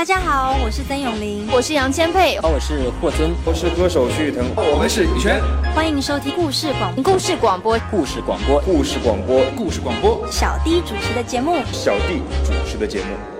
大家好，我是曾永玲，我是杨千佩，我是霍尊，我是歌手徐誉滕，我们是羽泉，欢迎收听故事广故事广播。故事广播。故事广播。故事广播。小弟主持的节目。小弟主持的节目。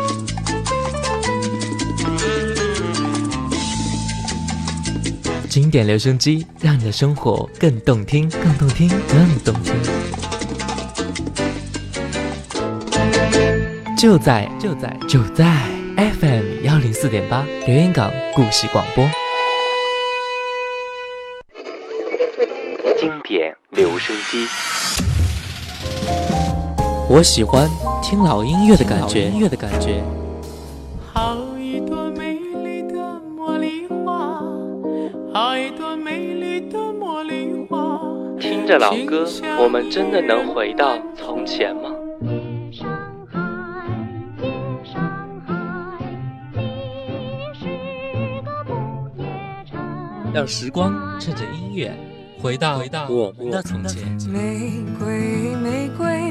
经典留声机，让你的生活更动听，更动听，更动听。就在就在就在 FM 幺零四点八留言港故事广播。经典留声机，我喜欢听老音乐的感觉，音乐的感觉。这老歌，我们真的能回到从前吗？让时光趁着音乐回到回到我们的从前。玫瑰，玫瑰，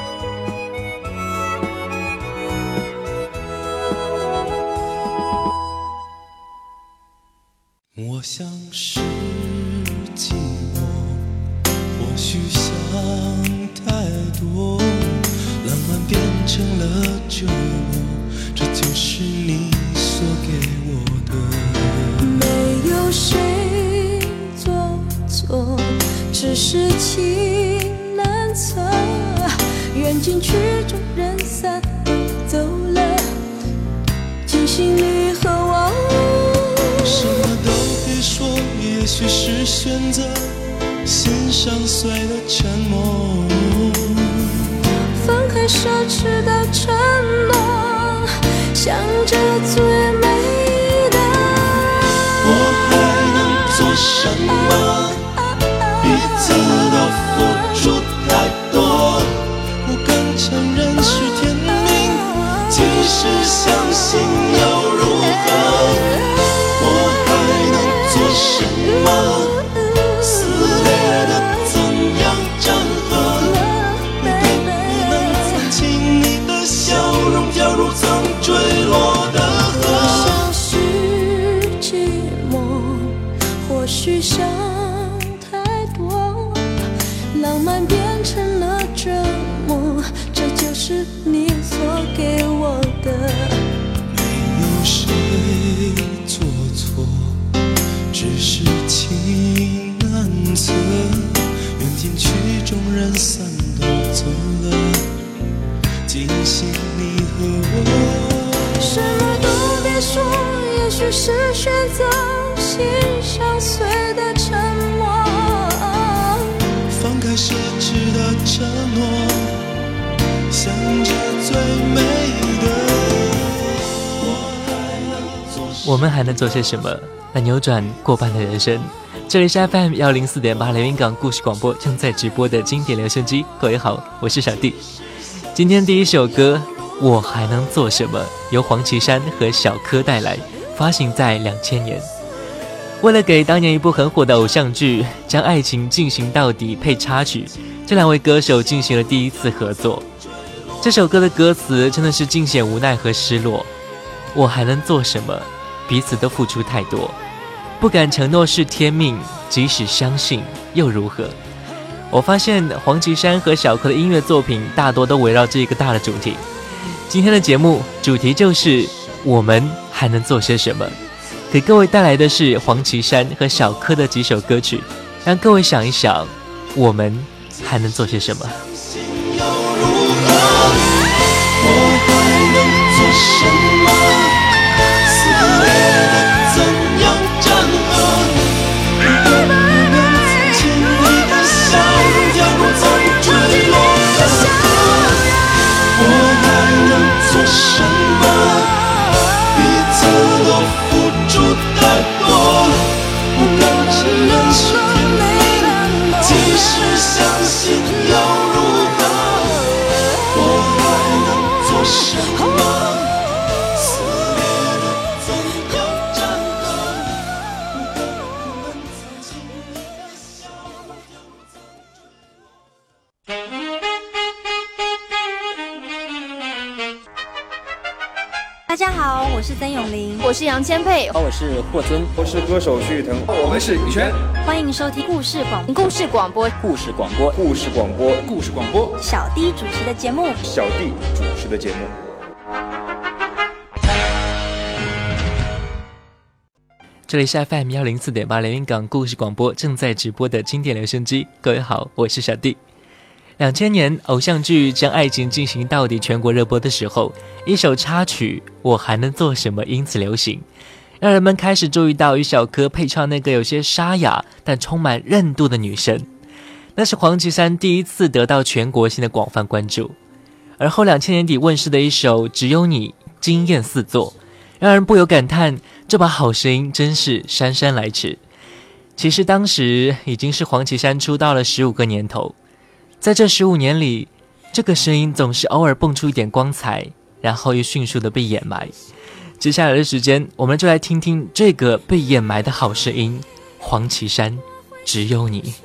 只是情难测。缘尽曲终人散，走了，惊醒你和我。什么都别说，也许是选择心上碎的沉默。放开奢侈的承诺，想着最美的。我还能做。什么？是想。惊醒你和我。什么都别说，也许是选择。心上碎的沉默，放开奢侈的承诺，想着最美的。我们还能做些什么来扭转过半的人生？这里是 FM 幺零四点八连云港故事广播正在直播的经典留声机。各位好，我是小弟。今天第一首歌《我还能做什么》由黄绮珊和小柯带来，发行在两千年。为了给当年一部很火的偶像剧《将爱情进行到底》配插曲，这两位歌手进行了第一次合作。这首歌的歌词真的是尽显无奈和失落。我还能做什么？彼此都付出太多，不敢承诺是天命，即使相信又如何？我发现黄绮珊和小柯的音乐作品大多都围绕这一个大的主题。今天的节目主题就是我们。还能做些什么？给各位带来的是黄绮珊和小柯的几首歌曲，让各位想一想，我们还能做些什么？我还能做什么？是霍尊，我是歌手徐誉腾，我们是羽泉，欢迎收听故事广故事广播，故事广播，故事广播，故事广播，小弟主持的节目，小弟主持的节目。这里是 FM 幺零四点八连云港故事广播正在直播的经典留声机。各位好，我是小弟。两千年偶像剧将爱情进行到底全国热播的时候，一首插曲《我还能做什么》因此流行，让人们开始注意到与小柯配唱那个有些沙哑但充满韧度的女声。那是黄绮珊第一次得到全国性的广泛关注。而后两千年底问世的一首《只有你》惊艳四座，让人不由感叹。这把好声音真是姗姗来迟。其实当时已经是黄绮珊出道了十五个年头，在这十五年里，这个声音总是偶尔蹦出一点光彩，然后又迅速的被掩埋。接下来的时间，我们就来听听这个被掩埋的好声音——黄绮珊，只有你。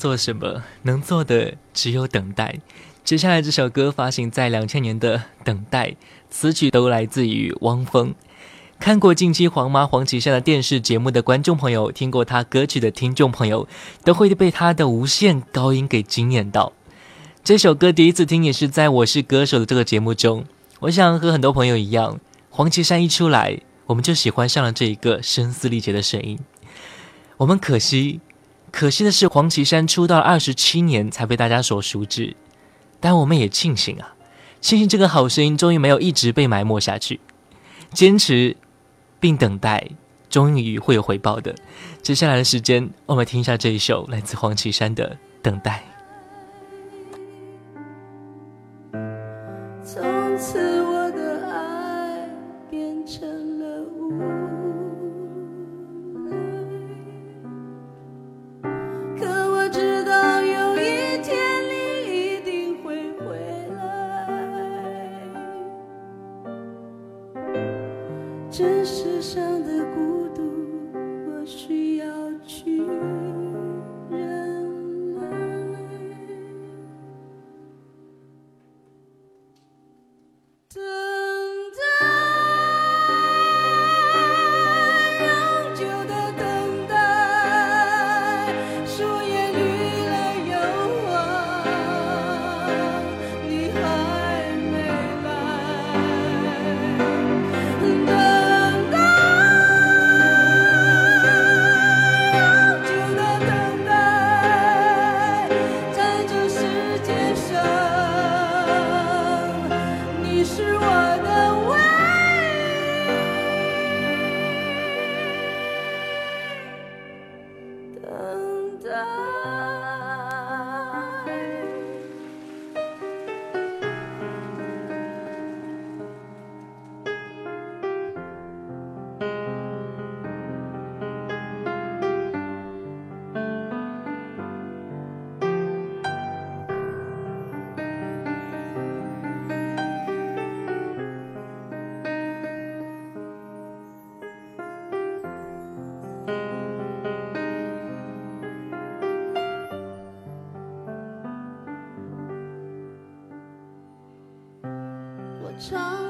做什么？能做的只有等待。接下来这首歌发行在两千年的《等待》，词曲都来自于汪峰。看过近期黄妈黄绮珊的电视节目的观众朋友，听过她歌曲的听众朋友，都会被她的无限高音给惊艳到。这首歌第一次听也是在《我是歌手》的这个节目中。我想和很多朋友一样，黄绮珊一出来，我们就喜欢上了这一个声嘶力竭的声音。我们可惜。可惜的是，黄绮珊出道二十七年才被大家所熟知，但我们也庆幸啊，庆幸这个好声音终于没有一直被埋没下去，坚持并等待，终于会有回报的。接下来的时间，我们听一下这一首来自黄绮珊的《等待》。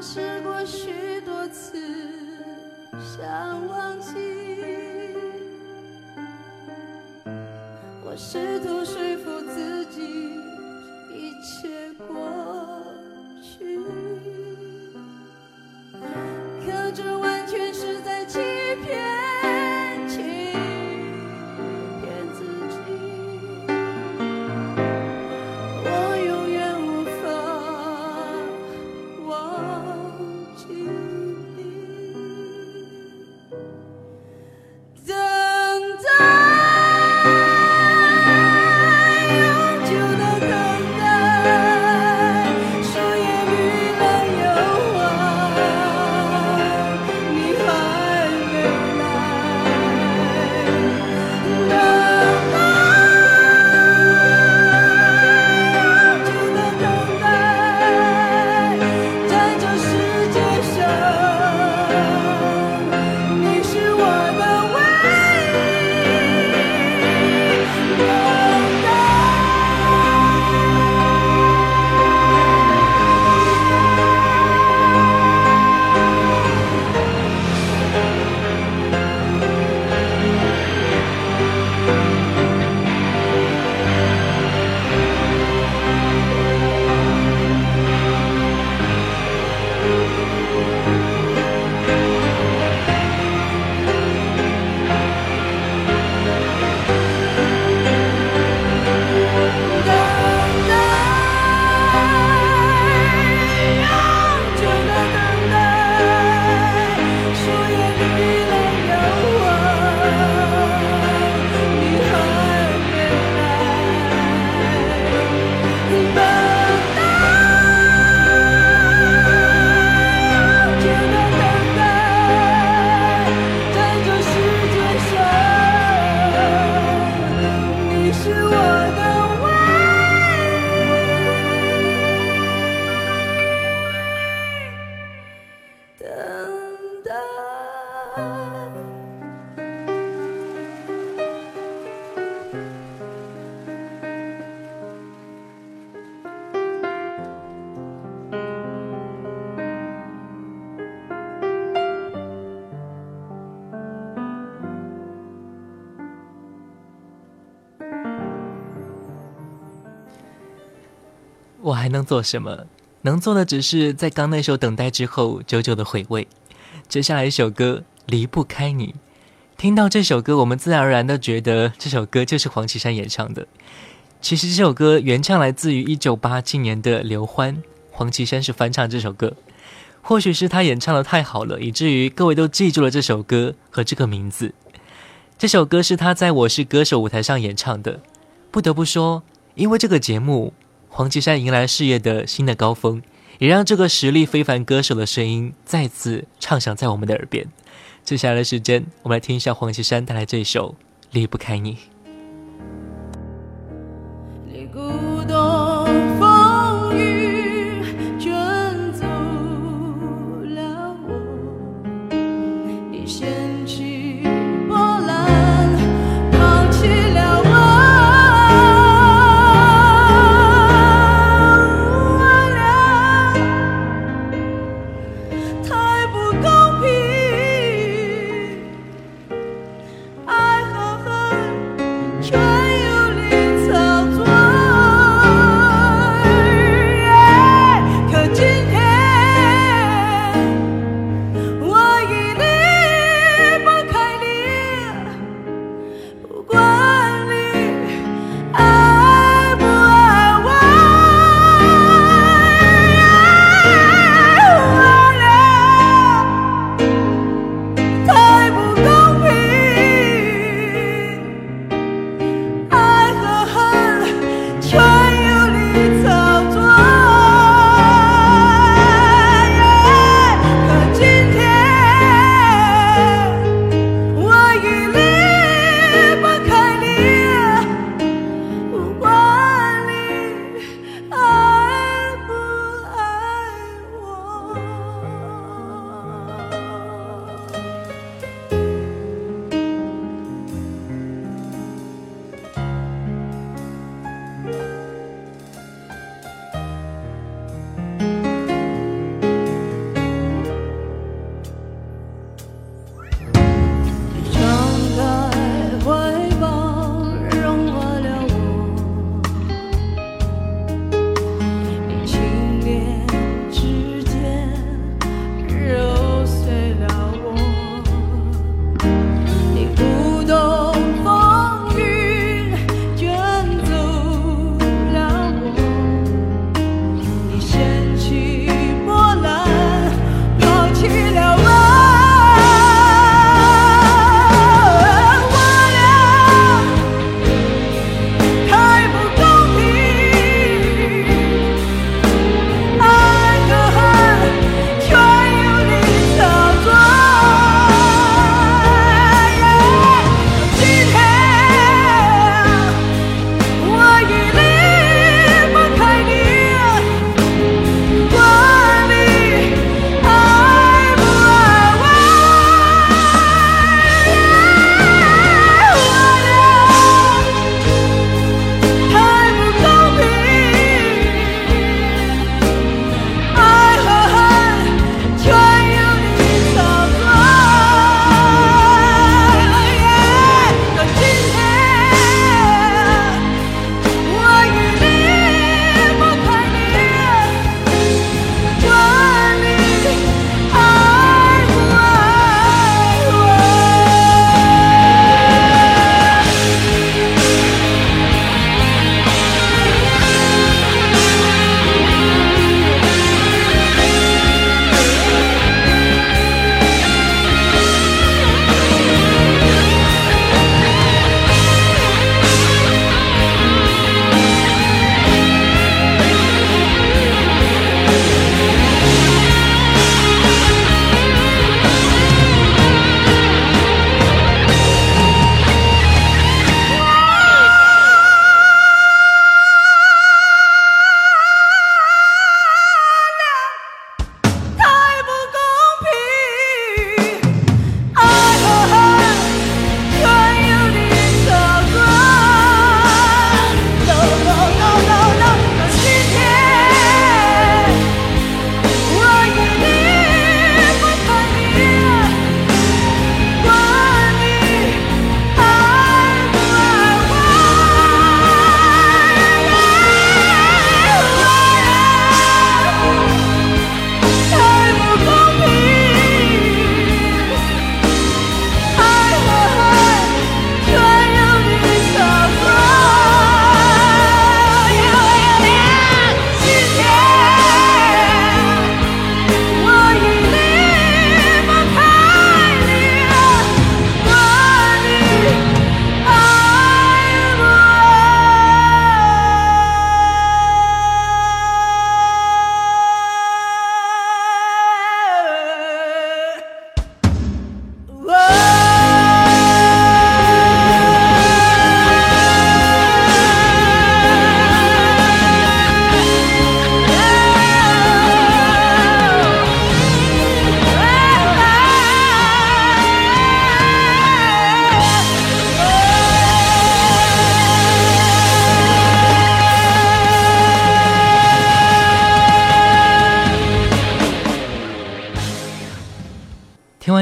我试过许多次，想忘记，我试图说服我还能做什么？能做的只是在刚那首《等待》之后，久久的回味。接下来一首歌《离不开你》，听到这首歌，我们自然而然的觉得这首歌就是黄绮珊演唱的。其实这首歌原唱来自于一九八七年的刘欢，黄绮珊是翻唱这首歌。或许是他演唱的太好了，以至于各位都记住了这首歌和这个名字。这首歌是他在我是歌手舞台上演唱的。不得不说，因为这个节目。黄绮珊迎来事业的新的高峰，也让这个实力非凡歌手的声音再次唱响在我们的耳边。接下来的时间，我们来听一下黄绮珊带来这首《离不开你》。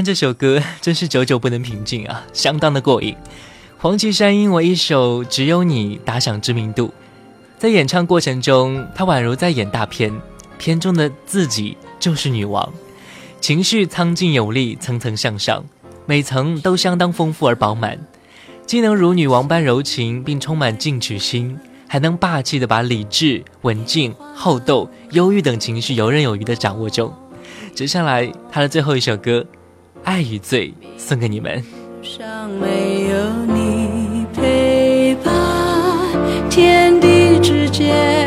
这首歌，真是久久不能平静啊，相当的过瘾。黄绮珊因为一首《只有你》打响知名度，在演唱过程中，她宛如在演大片，片中的自己就是女王，情绪苍劲有力，层层向上，每层都相当丰富而饱满，既能如女王般柔情，并充满进取心，还能霸气的把理智、文静、好斗、忧郁等情绪游刃有余的掌握中。接下来，她的最后一首歌《爱与罪》送给你们。上没有你陪伴，天地之间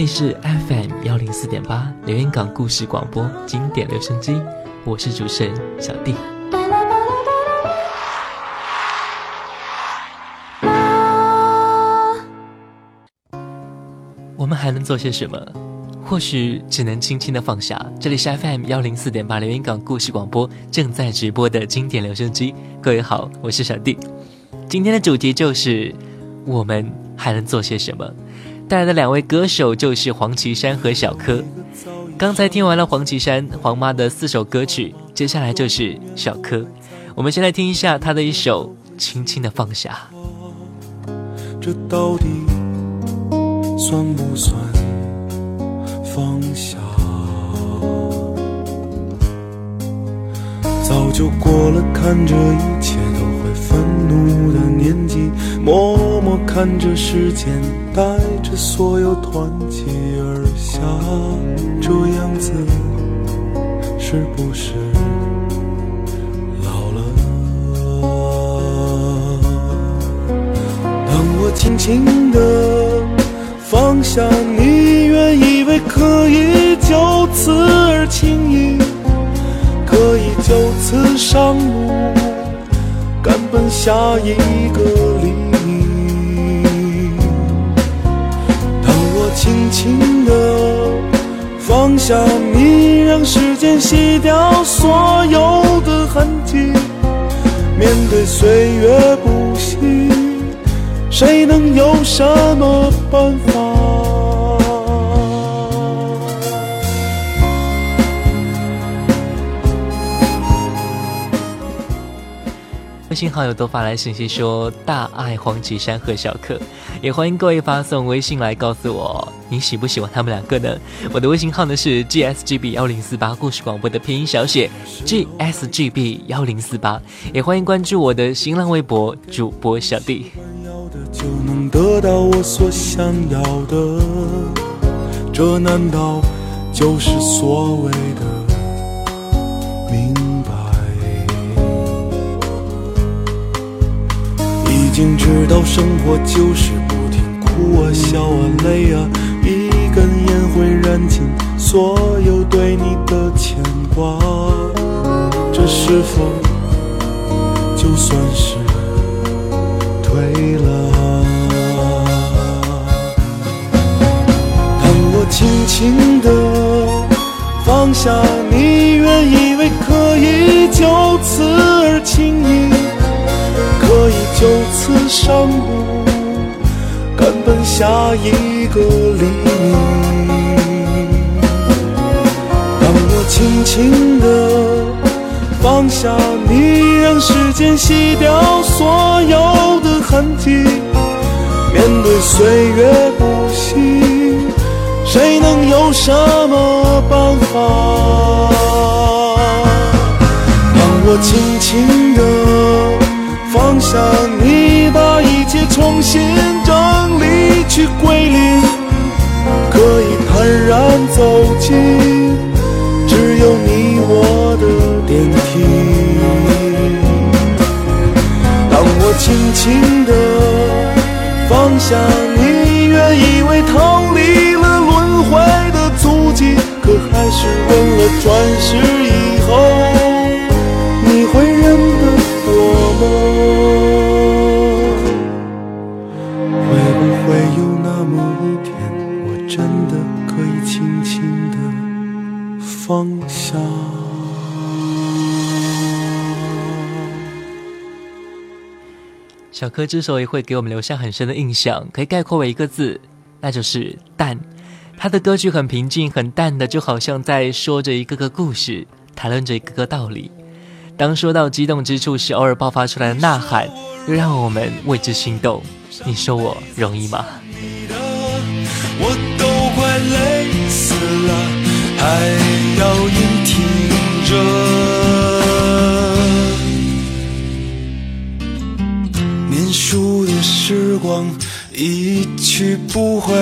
这里是 FM 幺零四点八连云港故事广播经典留声机，我是主持人小弟。我们还能做些什么？或许只能轻轻的放下。这里是 FM 幺零四点八连云港故事广播正在直播的经典留声机。各位好，我是小弟。今天的主题就是我们还能做些什么？带来的两位歌手就是黄绮珊和小柯。刚才听完了黄绮珊黄妈的四首歌曲，接下来就是小柯。我们先来听一下他的一首《轻轻的放下》。这到底算不算放下？早就过了看着一切怒的年纪，默默看着时间带着所有团结而下，这样子是不是老了？当我轻轻地放下，你原以为可以就此而轻易，可以就此上路，奔下一个黎明。当我轻轻地放下你，让时间洗掉所有的痕迹，面对岁月不息。谁能有什么办法？信好友都发来信息说大爱黄绮珊和小可，也欢迎各位发送微信来告诉我你喜不喜欢他们两个呢？我的微信号呢是 gsgb 幺零四八故事广播的拼音小写 gsgb 幺零四八，也欢迎关注我的新浪微博主播小弟。要的就能得到我所想要的，这难道就是所谓的经知道生活就是不停哭啊、笑啊、泪啊，一根烟会燃尽所有对你的牵挂，这是否就算是？退了。当我轻轻地放下，你原以为可以就此而轻易，可以就此上路，赶奔下一个黎明。当我轻轻地放下你，让时间洗掉所有的痕迹。面对岁月不息，谁能有什么办法？当我轻轻地放下你，把一切重新整理去归零，可以坦然走进只有你我的电梯。当我轻轻地放下你，原以为逃离了轮回的足迹，可还是问了转世以后，小柯之所以会给我们留下很深的印象，可以概括为一个字，那就是淡。他的歌曲很平静、很淡的，就好像在说着一个个故事，谈论着一个个道理。当说到激动之处时，偶尔爆发出来的呐喊，又让我们为之心动。你说我容易吗？都快累死了，还要硬挺着。念书的时光一去不回，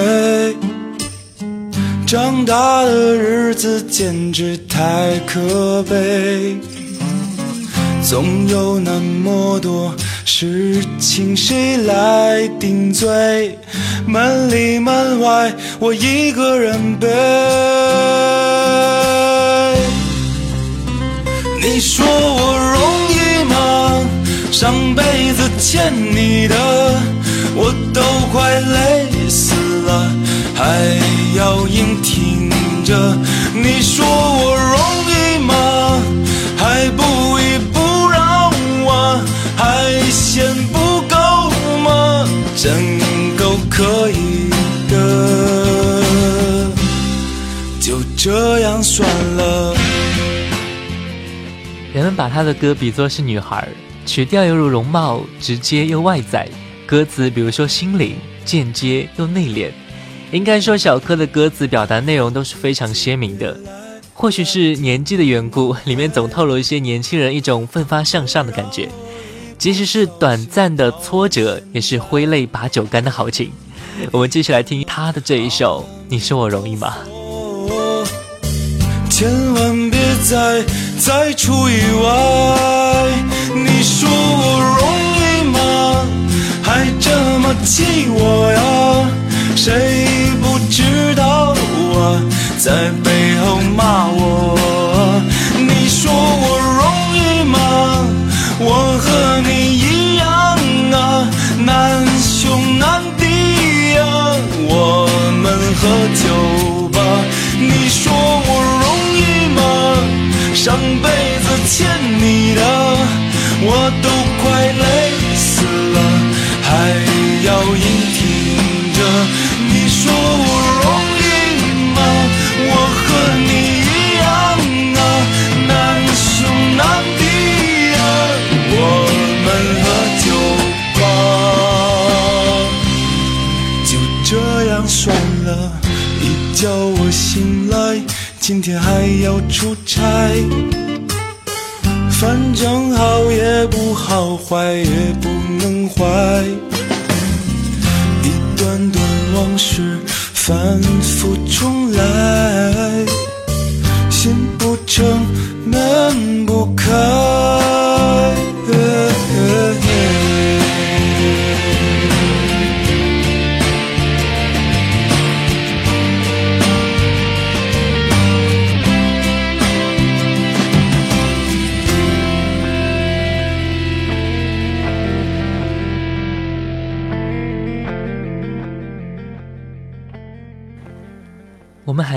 长大的日子简直太可悲。总有那么多事情谁来顶罪？门里门外，我一个人背。你说我容易吗？上辈子欠你的，我都快累死了，还要硬挺着。你说我容易吗？还不依不饶啊？还嫌不够吗？真够可以的，就这样算了。人们把他的歌比作是女孩，曲调犹如容貌，直接又外在；歌词比如说心灵，间接又内敛。应该说，小柯的歌词表达内容都是非常鲜明的。或许是年纪的缘故，里面总透露一些年轻人一种奋发向上的感觉。即使是短暂的挫折，也是挥泪把酒干的豪情。我们继续来听他的这一首《你说我容易吗》。千万别再再出意外！你说我容易吗？还这么气我呀？谁不知道啊？在背后骂我。你说我容易吗？我和你一样啊，难兄难弟呀。我们喝酒吧。你说？上辈子欠你的，我都快累死了，还要硬今天还要出差。反正好也不好，坏也不能坏。一段段往事反复重来，心不诚，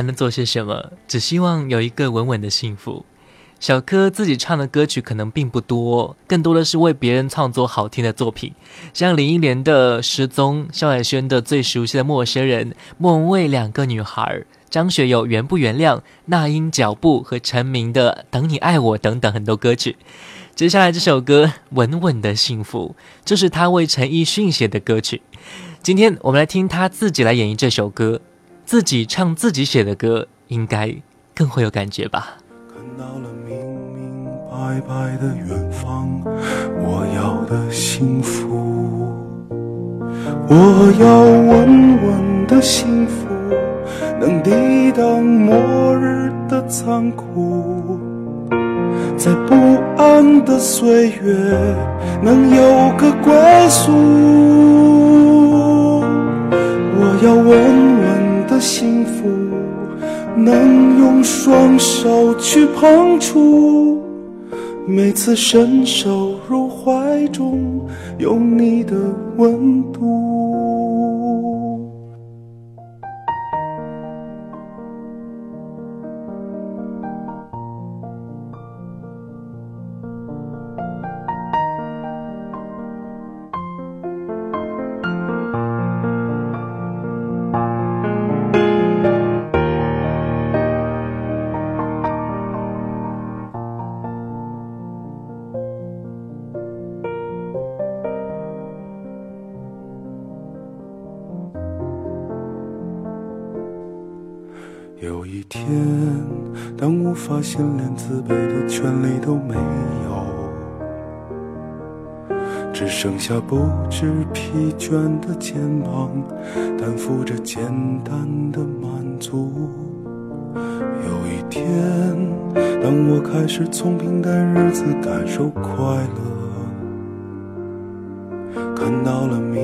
还能做些什么？只希望有一个稳稳的幸福。小柯自己唱的歌曲可能并不多，更多的是为别人创作好听的作品，像林忆莲的《失踪》，萧亚轩的最熟悉的《陌生人》，莫文蔚《两个女孩》，张学友《原不原谅》，那英《脚步》和陈明的《等你爱我》等等很多歌曲。接下来这首歌《稳稳的幸福》，就是他为陈奕迅写的歌曲。今天我们来听他自己来演绎这首歌，自己唱自己写的歌，应该更会有感觉吧。看到了明明白白的远方，我要的幸福，我要稳稳的幸福，能抵挡末日的残酷，在不安的岁月能有个归宿，我要稳稳幸福。能用双手去碰触，每次伸手入怀中，有你的温度。自卑的权利都没有，只剩下不知疲倦的肩膀，担负着简单的满足。有一天，当我开始从平淡日子感受快乐，看到了明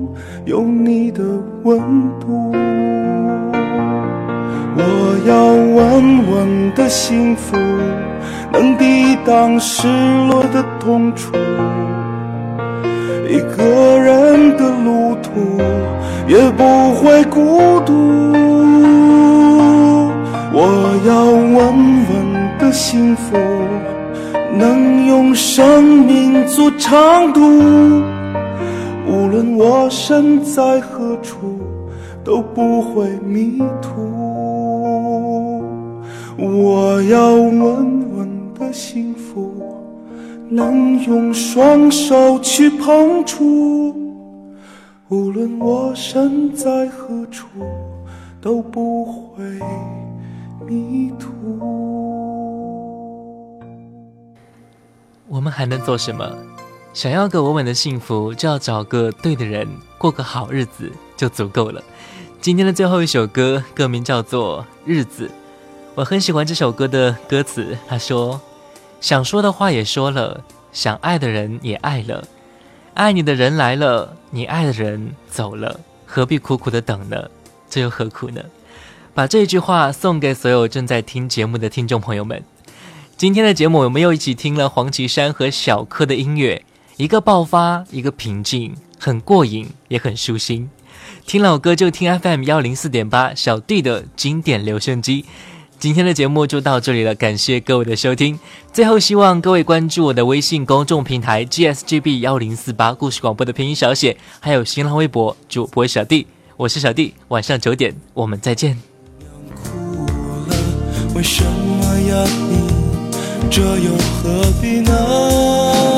有你的温度。我要稳稳的幸福，能抵挡失落的痛楚。一个人的路途也不会孤独。我要稳稳的幸福，能用生命做长度。无论我身在何处，都不会迷途。我要稳稳的幸福，能用双手去碰触。无论我身在何处，都不会迷途。我们还能做什么？想要个稳稳的幸福，就要找个对的人，过个好日子就足够了。今天的最后一首歌，歌名叫做《日子》。我很喜欢这首歌的歌词，他说：“想说的话也说了，想爱的人也爱了，爱你的人来了，你爱的人走了，何必苦苦的等呢？这又何苦呢？”把这句话送给所有正在听节目的听众朋友们。今天的节目，我们又一起听了黄绮珊和小柯的音乐，一个爆发，一个平静，很过瘾，也很舒心。听老歌就听 FM 幺零四点八，小弟的经典留声机。今天的节目就到这里了，感谢各位的收听。最后，希望各位关注我的微信公众平台 GSGB 幺零四八故事广播的拼音小写，还有新浪微博主播小弟，我是小弟。晚上九点，我们再见。为什么呀你？这又何必呢？